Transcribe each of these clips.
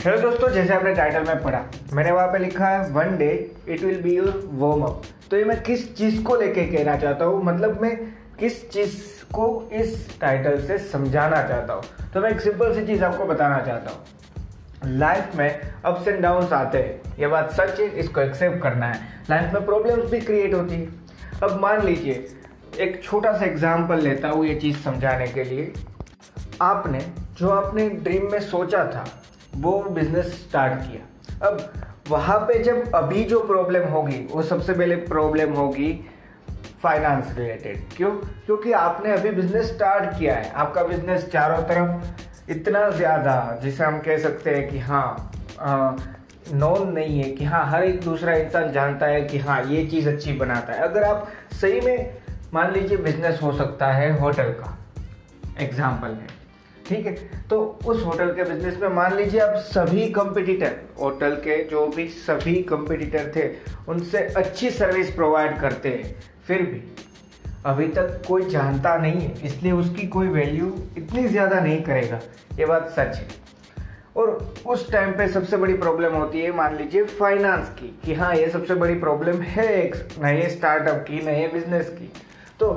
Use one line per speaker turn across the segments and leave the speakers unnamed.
Hello दोस्तों, जैसे आपने टाइटल में पढ़ा, मैंने वहाँ पे लिखा है one day it will be your warm up तो ये मैं किस चीज़ को लेके कहना चाहता हूँ? मतलब मैं किस चीज़ को इस टाइटल से समझाना चाहता हूँ? तो मैं एक सिंपल सी चीज़ आपको बताना चाहता हूँ। लाइफ में अप्स एंड डाउन्स आते हैं। ये बात सच है, इसको एक्सेप्ट करना है। लाइफ में प्रॉब्लम्स भी क्रिएट होती है। अब मान लीजिए, एक छोटा सा एग्ज़ाम्पल लेता हूँ ये चीज़ समझाने के लिए। आपने, जो आपने ड्रीम में सोचा था वो बिज़नेस स्टार्ट किया। अब वहाँ पे जब अभी जो प्रॉब्लम होगी, वो सबसे पहले प्रॉब्लम होगी फाइनेंस रिलेटेड क्यों? क्योंकि आपने अभी बिज़नेस स्टार्ट किया है। आपका बिज़नेस चारों तरफ़ इतना ज़्यादा, जिसे हम कह सकते हैं कि हाँ नॉन नहीं है कि हाँ हर एक दूसरा इंसान जानता है कि हाँ ये चीज़ अच्छी बनाता है। अगर आप सही में मान लीजिए बिज़नेस हो सकता है होटल का। एग्ज़ाम्पल है। ठीक है तो उस होटल के बिज़नेस में मान लीजिए आप सभी कंपटीटर होटल के जो भी सभी कंपटीटर थे, उनसे अच्छी सर्विस प्रोवाइड करते हैं, फिर भी अभी तक कोई जानता नहीं है, इसलिए उसकी कोई वैल्यू इतनी ज़्यादा नहीं करेगा, ये बात सच है। और उस टाइम पे सबसे बड़ी प्रॉब्लम होती है, मान लीजिए फाइनेंस की, कि हाँ ये सबसे बड़ी प्रॉब्लम है एक नए स्टार्टअप की, नए बिज़नेस की। तो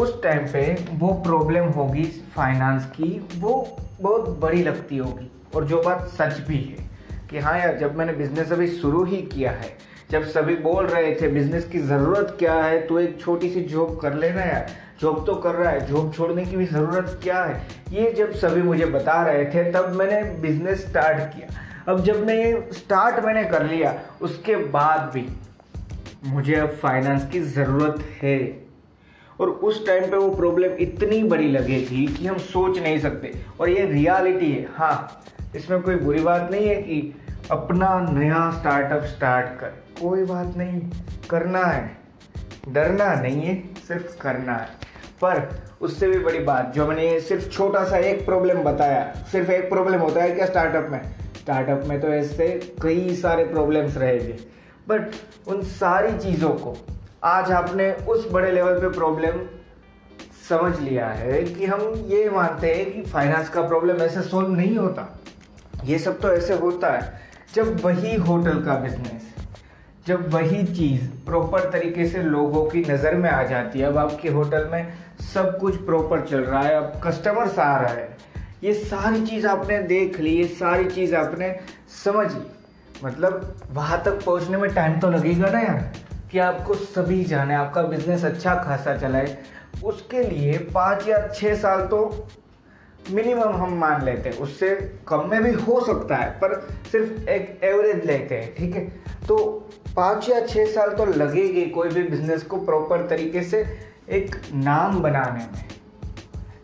उस टाइम पे वो प्रॉब्लम होगी फाइनेंस की, वो बहुत बड़ी लगती होगी। और जो बात सच भी है कि हाँ यार, जब मैंने बिज़नेस अभी शुरू ही किया है, जब सभी बोल रहे थे बिज़नेस की ज़रूरत क्या है? तो एक छोटी सी जॉब कर लेना यार। जॉब तो कर रहा है जॉब छोड़ने की भी ज़रूरत क्या है? ये जब सभी मुझे बता रहे थे, तब मैंने बिज़नेस स्टार्ट किया। अब जब मैं स्टार्ट मैंने कर लिया, उसके बाद भी मुझे अब फाइनेंस की ज़रूरत है। और उस टाइम पे वो प्रॉब्लम इतनी बड़ी लगेगी कि हम सोच नहीं सकते। और ये रियलिटी है। हाँ इसमें कोई बुरी बात नहीं है कि अपना नया स्टार्टअप स्टार्ट कर। कोई बात नहीं। करना है। डरना नहीं है, सिर्फ़ करना है। पर उससे भी बड़ी बात, जो मैंने सिर्फ़ छोटा सा एक प्रॉब्लम बताया, सिर्फ़ एक प्रॉब्लम होता है क्या स्टार्टअप में? स्टार्टअप में तो ऐसे कई सारे प्रॉब्लम्स रहेंगे। बट उन सारी चीज़ों को आज आपने उस बड़े लेवल पे प्रॉब्लम समझ लिया है कि हम ये मानते हैं कि फाइनेंस का प्रॉब्लम ऐसे सॉल्व नहीं होता। ये सब तो ऐसे होता है। जब वही होटल का बिज़नेस जब वही चीज़ प्रॉपर तरीके से लोगों की नज़र में आ जाती है, अब आपके होटल में सब कुछ प्रॉपर चल रहा है, अब कस्टमर्स आ रहा है। ये सारी चीज़ आपने देख ली, ये सारी चीज़ आपने समझ ली। मतलब वहाँ तक पहुँचने में टाइम तो लगेगा ना यार। कि आपको सभी जाने, आपका बिज़नेस अच्छा खासा चलाए, उसके लिए पाँच या छः साल तो मिनिमम हम मान लेते हैं। उससे कम में भी हो सकता है, पर सिर्फ़ एक एवरेज लेते हैं, ठीक है? तो पाँच या छः साल तो लगेगी कोई भी बिज़नेस को प्रॉपर तरीके से एक नाम बनाने में।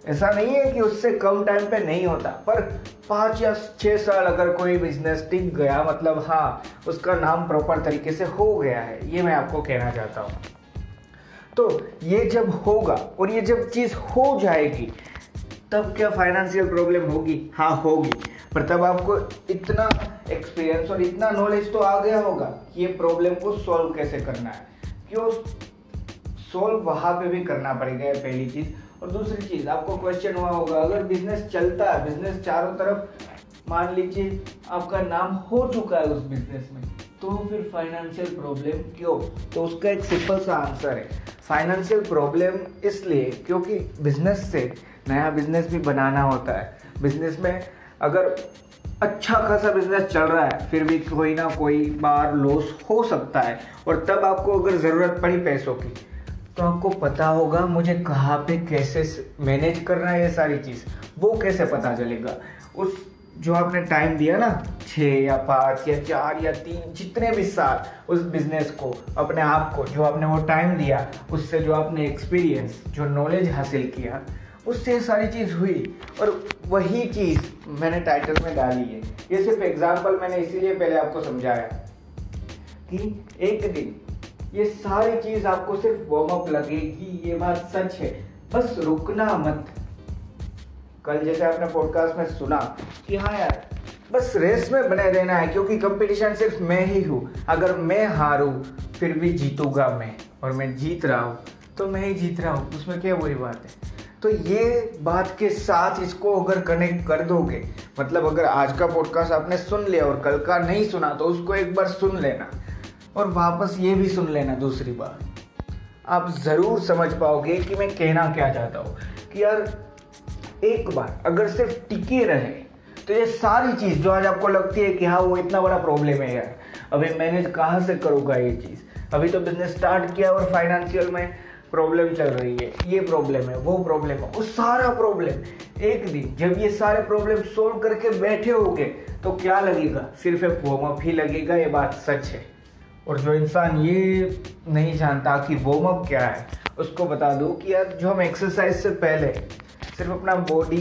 ऐसा नहीं है कि उससे कम टाइम पे नहीं होता, पर पाँच या छः साल अगर कोई बिज़नेस टिक गया मतलब हाँ उसका नाम प्रॉपर तरीके से हो गया है, ये मैं आपको कहना चाहता हूँ। तो ये जब होगा और ये जब चीज़ हो जाएगी, तब क्या फाइनेंशियल प्रॉब्लम होगी? हाँ होगी। पर तब आपको इतना एक्सपीरियंस और इतना नॉलेज तो आ गया होगा कि ये प्रॉब्लम को सॉल्व कैसे करना है। क्यों? सॉल्व वहाँ पे भी करना पड़ेगा पहली चीज़। और दूसरी चीज़, आपको क्वेश्चन हुआ होगा, अगर बिज़नेस चलता है बिज़नेस चारों तरफ़, मान लीजिए आपका नाम हो चुका है उस बिज़नेस में तो फिर फाइनेंशियल प्रॉब्लम क्यों? तो उसका एक सिंपल सा आंसर है। फाइनेंशियल प्रॉब्लम इसलिए क्योंकि बिज़नेस से नया बिज़नेस भी बनाना होता है। बिज़नेस में अगर अच्छा खासा बिज़नेस चल रहा है, फिर भी कोई ना कोई बार लॉस हो सकता है। और तब आपको अगर ज़रूरत पड़ी पैसों की तो आपको पता होगा मुझे कहाँ पे कैसे मैनेज करना है ये सारी चीज़। वो कैसे पता चलेगा? उस जो आपने टाइम दिया ना, छः या पाँच या चार या तीन, जितने भी साल उस बिज़नेस को, अपने आप को, जो आपने वो टाइम दिया, उससे जो आपने एक्सपीरियंस जो नॉलेज हासिल किया, उससे सारी चीज़ हुई। और वही चीज़ मैंने टाइटल में डाली है। ये सिर्फ़ एग्ज़ाम्पल मैंने इसीलिए पहले आपको समझाया कि एक दिन ये सारी चीज़ आपको सिर्फ़ वार्म अप लगेगी, ये बात सच है। बस रुकना मत। कल जैसे आपने पॉडकास्ट में सुना कि हाँ यार, बस रेस में बने रहना है, क्योंकि कंपटीशन सिर्फ़ मैं ही हूँ। अगर मैं हारूँ, फिर भी जीतूँगा मैं, और मैं जीत रहा हूँ तो मैं ही जीत रहा हूँ। उसमें क्या बुरी बात है? तो ये बात के साथ इसको अगर कनेक्ट कर दोगे मतलब अगर आज का पॉडकास्ट आपने सुन लिया और कल का नहीं सुना तो उसको एक बार सुन लेना। और वापस ये भी सुन लेना दूसरी बार। आप ज़रूर समझ पाओगे कि मैं कहना क्या चाहता हूँ। कि यार, एक बार अगर सिर्फ़ टिके रहे तो ये सारी चीज़ जो आज आपको लगती है कि हाँ वो इतना बड़ा प्रॉब्लम है यार। अभी मैनेज कहाँ से करूँगा ये चीज़? अभी तो बिज़नेस स्टार्ट किया और फाइनेंशियल में प्रॉब्लम चल रही है। ये प्रॉब्लम है, वो प्रॉब्लम है, वो सारा प्रॉब्लम एक दिन जब ये सारे प्रॉब्लम सोल्व करके बैठे होगे तो क्या लगेगा? सिर्फ़ एक वार्म ही लगेगा, ये बात सच है। और जो इंसान ये नहीं जानता कि वार्म अप क्या है, उसको बता दूँ कि यार जो हम एक्सरसाइज से पहले सिर्फ़ अपना बॉडी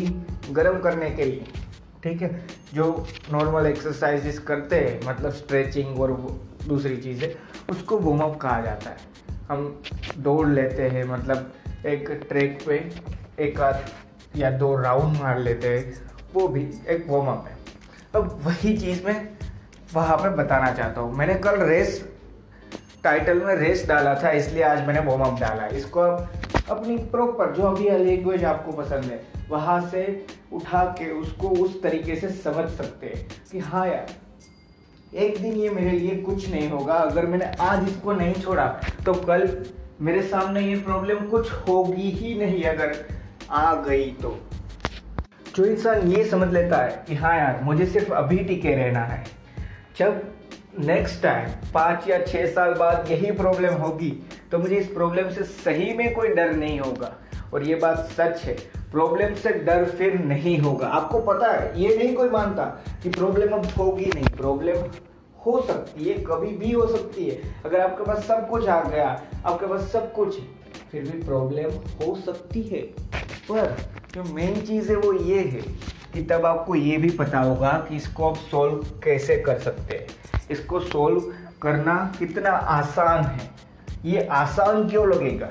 गर्म करने के लिए, ठीक है, जो नॉर्मल एक्सरसाइजेस करते हैं मतलब स्ट्रेचिंग और दूसरी चीज़ें, उसको वार्म अप कहा जाता है। हम दौड़ लेते हैं मतलब एक ट्रैक पे एक आध या दो राउंड मार लेते हैं, वो भी एक वार्म अप है। अब वही चीज़ मैं वहाँ पे बताना चाहता हूँ। मैंने कल रेस टाइटल में रेस डाला था, इसलिए आज मैंने वार्म अप डाला। इसको आप अपनी प्रॉपर जो अभी लैंग्वेज आपको पसंद है, वहाँ से उठा के उसको उस तरीके से समझ सकते हैं कि हाँ यार, एक दिन ये मेरे लिए कुछ नहीं होगा। अगर मैंने आज इसको नहीं छोड़ा तो कल मेरे सामने ये प्रॉब्लम कुछ होगी ही नहीं अगर आ गई तो। जो इंसान ये समझ लेता है कि हाँ यार, मुझे सिर्फ़ अभी टिके रहना है। जब नेक्स्ट टाइम पाँच या छः साल बाद यही प्रॉब्लम होगी तो मुझे इस प्रॉब्लम से सही में कोई डर नहीं होगा। और ये बात सच है प्रॉब्लम से डर फिर नहीं होगा। आपको पता है, ये नहीं कोई मानता कि प्रॉब्लम अब होगी नहीं। प्रॉब्लम हो सकती है, कभी भी हो सकती है। अगर आपके पास सब कुछ आ गया, आपके पास सब कुछ फिर भी प्रॉब्लम हो सकती है। पर जो मेन चीज़ है वो ये है कि तब आपको ये भी पता होगा कि इसको आप सॉल्व कैसे कर सकते हैं। इसको सोल्व करना कितना आसान है। ये आसान क्यों लगेगा?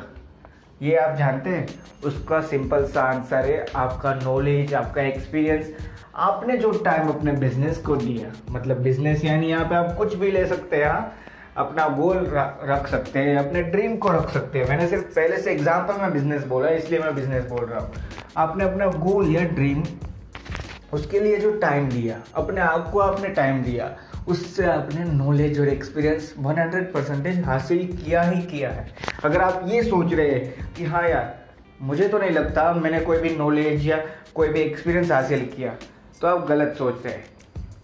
ये आप जानते हैं, उसका सिंपल सा आंसर है, आपका नॉलेज आपका एक्सपीरियंस आपने जो टाइम अपने बिज़नेस को दिया मतलब बिज़नेस यानी यहाँ पे आप कुछ भी ले सकते हैं हाँ? अपना गोल रख सकते हैं, अपने ड्रीम को रख सकते हैं। मैंने सिर्फ़ पहले से एग्ज़ाम्पल में बिज़नेस बोला, इसलिए मैं बिज़नेस बोल रहा हूँ। आपने अपना गोल या ड्रीम उसके लिए जो टाइम दिया, अपने आप को आपने टाइम दिया उससे आपने नॉलेज और एक्सपीरियंस 100 परसेंटेज हासिल किया ही किया है। अगर आप ये सोच रहे हैं कि हाँ यार, मुझे तो नहीं लगता मैंने कोई भी नॉलेज या कोई भी एक्सपीरियंस हासिल किया तो आप गलत सोच रहे हैं।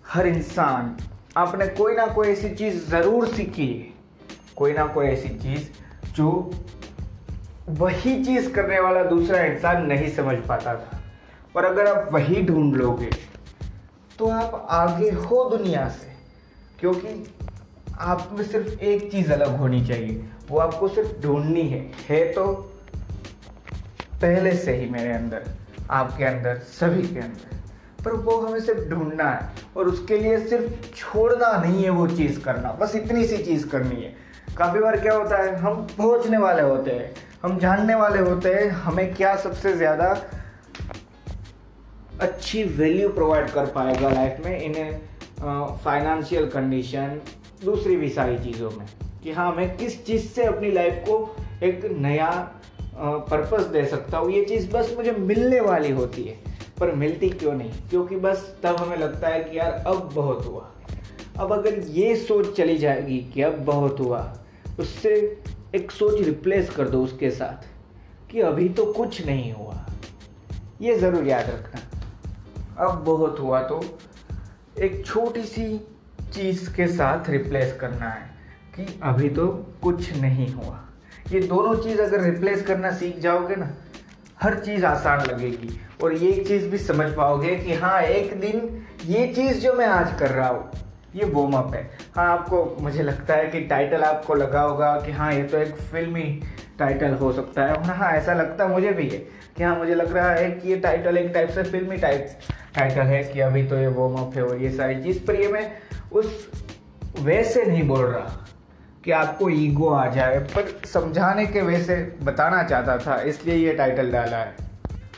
हर इंसान आपने कोई ना कोई ऐसी चीज़ ज़रूर सीखी है। कोई ना कोई ऐसी चीज़ जो वही चीज़ करने वाला दूसरा इंसान नहीं समझ पाता था। और अगर आप वही ढूंढ लोगे तो आप आगे हो दुनिया से। क्योंकि आप में सिर्फ़ एक चीज़ अलग होनी चाहिए, वो आपको सिर्फ़ ढूंढनी है। है तो पहले से ही मेरे अंदर, आपके अंदर, सभी के अंदर। पर वो हमें सिर्फ़ ढूंढना है और उसके लिए सिर्फ़ छोड़ना नहीं है वो चीज़ करना, बस इतनी सी चीज़ करनी है। काफ़ी बार क्या होता है, हम पहुँचने वाले होते हैं, हम जानने वाले होते हैं, हमें क्या सबसे ज़्यादा अच्छी वैल्यू प्रोवाइड कर पाएगा लाइफ में, इन्हें फाइनेंशियल कंडीशन दूसरी भी सारी चीज़ों में, कि हाँ मैं किस चीज़ से अपनी लाइफ को एक नया पर्पस दे सकता हूँ, ये चीज़ बस मुझे मिलने वाली होती है, पर मिलती क्यों नहीं? क्योंकि बस तब हमें लगता है कि यार, अब बहुत हुआ। अब अगर ये सोच चली जाएगी कि अब बहुत हुआ, उससे एक सोच रिप्लेस कर दो उसके साथ, कि अभी तो कुछ नहीं हुआ। ये ज़रूर याद रखना। अब बहुत हुआ तो एक छोटी सी चीज़ के साथ रिप्लेस करना है कि अभी तो कुछ नहीं हुआ। ये दोनों चीज़ अगर रिप्लेस करना सीख जाओगे ना, हर चीज़ आसान लगेगी। और ये चीज़ भी समझ पाओगे कि हाँ एक दिन ये चीज़ जो मैं आज कर रहा हूँ ये वॉर्म अप है। हाँ आपको मुझे लगता है कि टाइटल आपको लगा होगा कि हाँ ये तो एक फिल्मी टाइटल हो सकता है। हाँ, हाँ ऐसा लगता मुझे भी है कि हाँ मुझे लग रहा है कि ये टाइटल एक टाइप से फिल्मी टाइप टाइटल है कि अभी तो ये वॉर्म अप है और ये सारी चीज़। पर ये मैं उस वैसे नहीं बोल रहा कि आपको ईगो आ जाए पर समझाने के वैसे बताना चाहता था इसलिए ये टाइटल डाला है।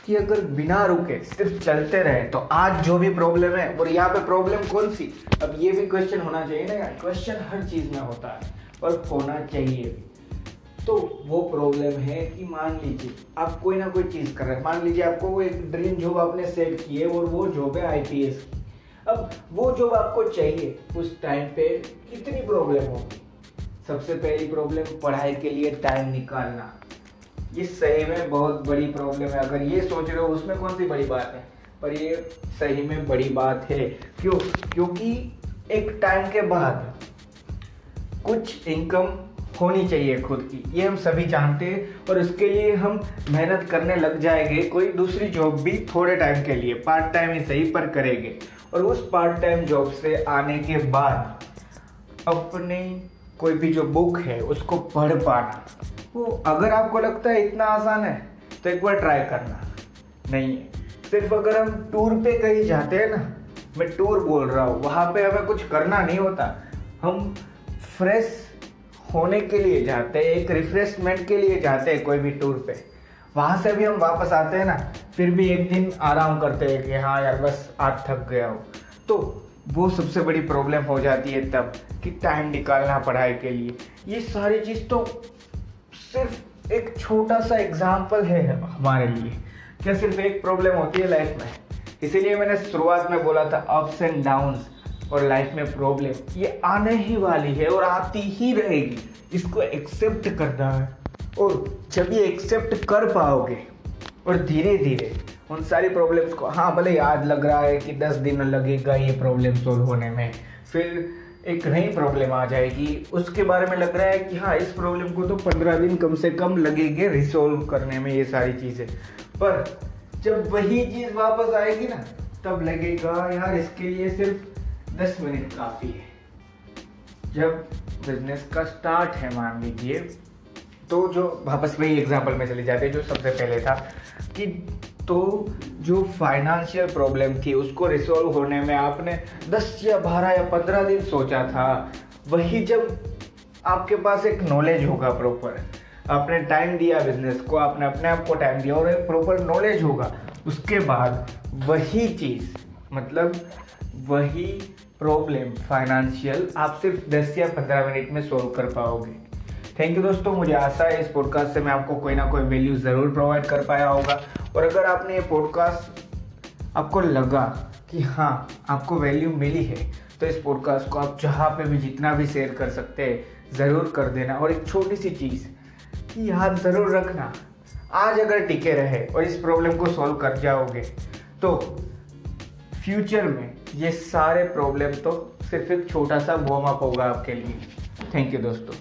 कि अगर बिना रुके सिर्फ़ चलते रहे तो आज जो भी प्रॉब्लम है, और यहाँ पे प्रॉब्लम कौन सी? अब ये भी क्वेश्चन होना चाहिए ना यार। क्वेश्चन हर चीज़ में होता है, और होना चाहिए भी। तो वो प्रॉब्लम है कि मान लीजिए, आप कोई ना कोई चीज़ कर रहे हैं। मान लीजिए आपको वो एक ड्रीम जॉब आपने सेट की है, और वो जॉब है आईपीएस की। अब वो जॉब आपको चाहिए उस टाइम पे कितनी प्रॉब्लम होगी? सबसे पहली प्रॉब्लम पढ़ाई के लिए टाइम निकालना। ये सही में बहुत बड़ी प्रॉब्लम है। अगर ये सोच रहे हो, उसमें कौन सी बड़ी बात है? पर ये सही में बड़ी बात है। क्यों? क्योंकि एक टाइम के बाद कुछ इनकम होनी चाहिए खुद की। ये हम सभी जानते हैं और इसके लिए हम मेहनत करने लग जाएँगे। कोई दूसरी जॉब भी थोड़े टाइम के लिए पार्ट टाइम ही सही पर करेंगे। और उस पार्ट टाइम जॉब से आने के बाद अपनी कोई भी जो बुक है, उसको पढ़ पाना। वो अगर आपको लगता है इतना आसान है तो एक बार ट्राई करना। नहीं, सिर्फ़ अगर हम टूर पे कहीं जाते हैं ना, मैं टूर बोल रहा हूँ, वहाँ पे हमें कुछ करना नहीं होता। हम फ्रेश होने के लिए जाते हैं, एक रिफ्रेशमेंट के लिए जाते हैं कोई भी टूर पे। वहाँ से भी हम वापस आते हैं ना, फिर भी एक दिन आराम करते हैं कि हाँ यार, बस आज थक गया हो। तो वो सबसे बड़ी प्रॉब्लम हो जाती है तब कि टाइम निकालना पढ़ाई के लिए। ये सारी चीज़ तो सिर्फ़ एक छोटा सा एग्ज़ाम्पल है हमारे लिए, क्या सिर्फ़ एक प्रॉब्लम होती है लाइफ में? इसीलिए मैंने शुरुआत में बोला था अप्स एंड डाउन्स और लाइफ में प्रॉब्लम ये आने ही वाली है और आती ही रहेगी। इसको एक्सेप्ट करना है। और जब ये एक्सेप्ट कर पाओगे और धीरे धीरे उन सारी प्रॉब्लम्स को हाँ भले याद लग रहा है कि दस दिन लगेगा ये प्रॉब्लम सोल्व होने में, फिर एक नई प्रॉब्लम आ जाएगी। उसके बारे में लग रहा है कि हाँ इस प्रॉब्लम को तो पंद्रह दिन कम से कम लगेंगे रिसोल्व करने में ये सारी चीज़ें। पर जब वही चीज़ वापस आएगी ना, तब लगेगा, यार, इसके लिए सिर्फ़ दस मिनट काफ़ी है। जब बिज़नेस का स्टार्ट है, मान लीजिए तो जो, वापस वही एग्ज़ाम्पल में चले जाते जो सबसे पहले था कि तो जो फाइनेंशियल प्रॉब्लम थी, उसको रिसोल्व होने में आपने 10 या 12 या 15 दिन सोचा था। वही जब आपके पास एक नॉलेज होगा प्रॉपर आपने टाइम दिया बिज़नेस को, आपने अपने आप को टाइम दिया और एक प्रॉपर नॉलेज होगा। उसके बाद वही चीज़ मतलब वही प्रॉब्लम फाइनेंशियल आप सिर्फ़ 10 या 15 मिनट में सॉल्व कर पाओगे। थैंक यू दोस्तों, मुझे आशा है इस पॉडकास्ट से मैं आपको कोई ना कोई वैल्यू ज़रूर प्रोवाइड कर पाया होगा। और अगर आपने ये पॉडकास्ट आपको लगा कि हाँ आपको वैल्यू मिली है तो इस पॉडकास्ट को आप जहाँ पे भी जितना भी शेयर कर सकते हैं, ज़रूर कर देना। और एक छोटी सी चीज़ कि याद ज़रूर रखना, आज अगर टिके रहे और इस प्रॉब्लम को सॉल्व कर जाओगे तो फ्यूचर में ये सारे प्रॉब्लम तो सिर्फ़ एक छोटा सा वार्म अप होगा आपके लिए। थैंक यू दोस्तों।